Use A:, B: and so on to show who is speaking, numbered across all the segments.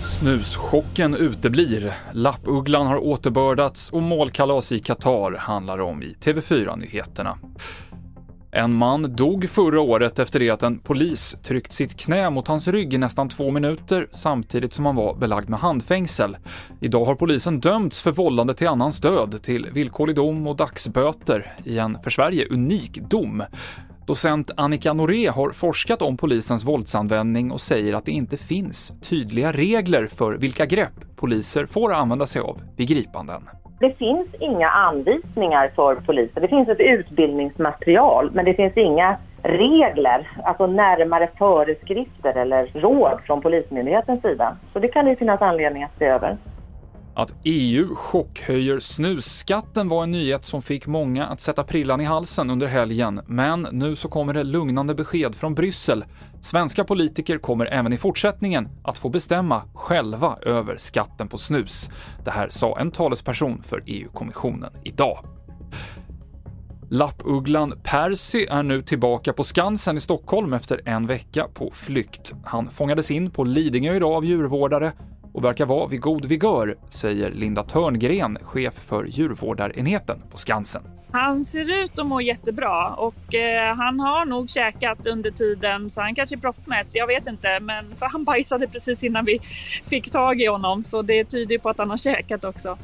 A: Snuschocken uteblir, lappugglan har återbördats och målkalas i Qatar handlar om i TV4-nyheterna. En man dog förra året efter det att en polis tryckt sitt knä mot hans rygg i nästan två minuter samtidigt som han var belagd med handfängsel. Idag har polisen dömts för vållande till annans död till villkorlig dom och dagsböter i en för Sverige unik dom. Docent Annika Noré har forskat om polisens våldsanvändning och säger att det inte finns tydliga regler för vilka grepp poliser får använda sig av vid gripanden.
B: Det finns inga anvisningar för polisen. Det finns ett utbildningsmaterial, men det finns inga regler, alltså närmare föreskrifter eller råd från Polismyndighetens sida. Så det kan det finnas anledning att se över.
A: Att EU chockhöjer snusskatten var en nyhet som fick många att sätta prillan i halsen under helgen, men nu så kommer det lugnande besked från Bryssel. Svenska politiker kommer även i fortsättningen att få bestämma själva över skatten på snus. Det här sa en talesperson för EU-kommissionen idag. Lappugglan Percy är nu tillbaka på Skansen i Stockholm efter en vecka på flykt. Han fångades in på Lidingö idag av djurvårdare och verkar vara vid god vigör, säger Linda Törngren, chef för djurvårdarenheten på Skansen.
C: Han ser ut att må jättebra och eh, han har nog käkat under tiden så han kanske är proppmätt, jag vet inte. Men för han bajsade precis innan vi fick tag i honom så det tyder på att han har käkat också.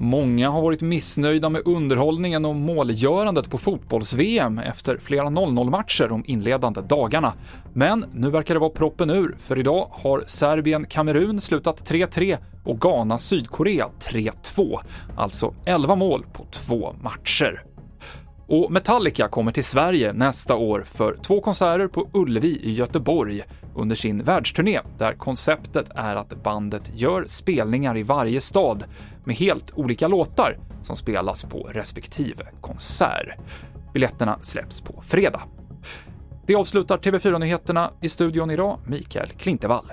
A: Många har varit missnöjda med underhållningen och målgörandet på fotbolls-VM efter flera 0-0-matcher de inledande dagarna. Men nu verkar det vara proppen ur, för idag har Serbien-Kamerun slutat 3-3 och Ghana-Sydkorea 3-2. Alltså 11 mål på två matcher. Och Metallica kommer till Sverige nästa år för två konserter på Ullevi i Göteborg under sin världsturné, där konceptet är att bandet gör spelningar i varje stad med helt olika låtar som spelas på respektive konsert. Biljetterna släpps på fredag. Det avslutar TV4-nyheterna i studion idag, Mikael Klintevall.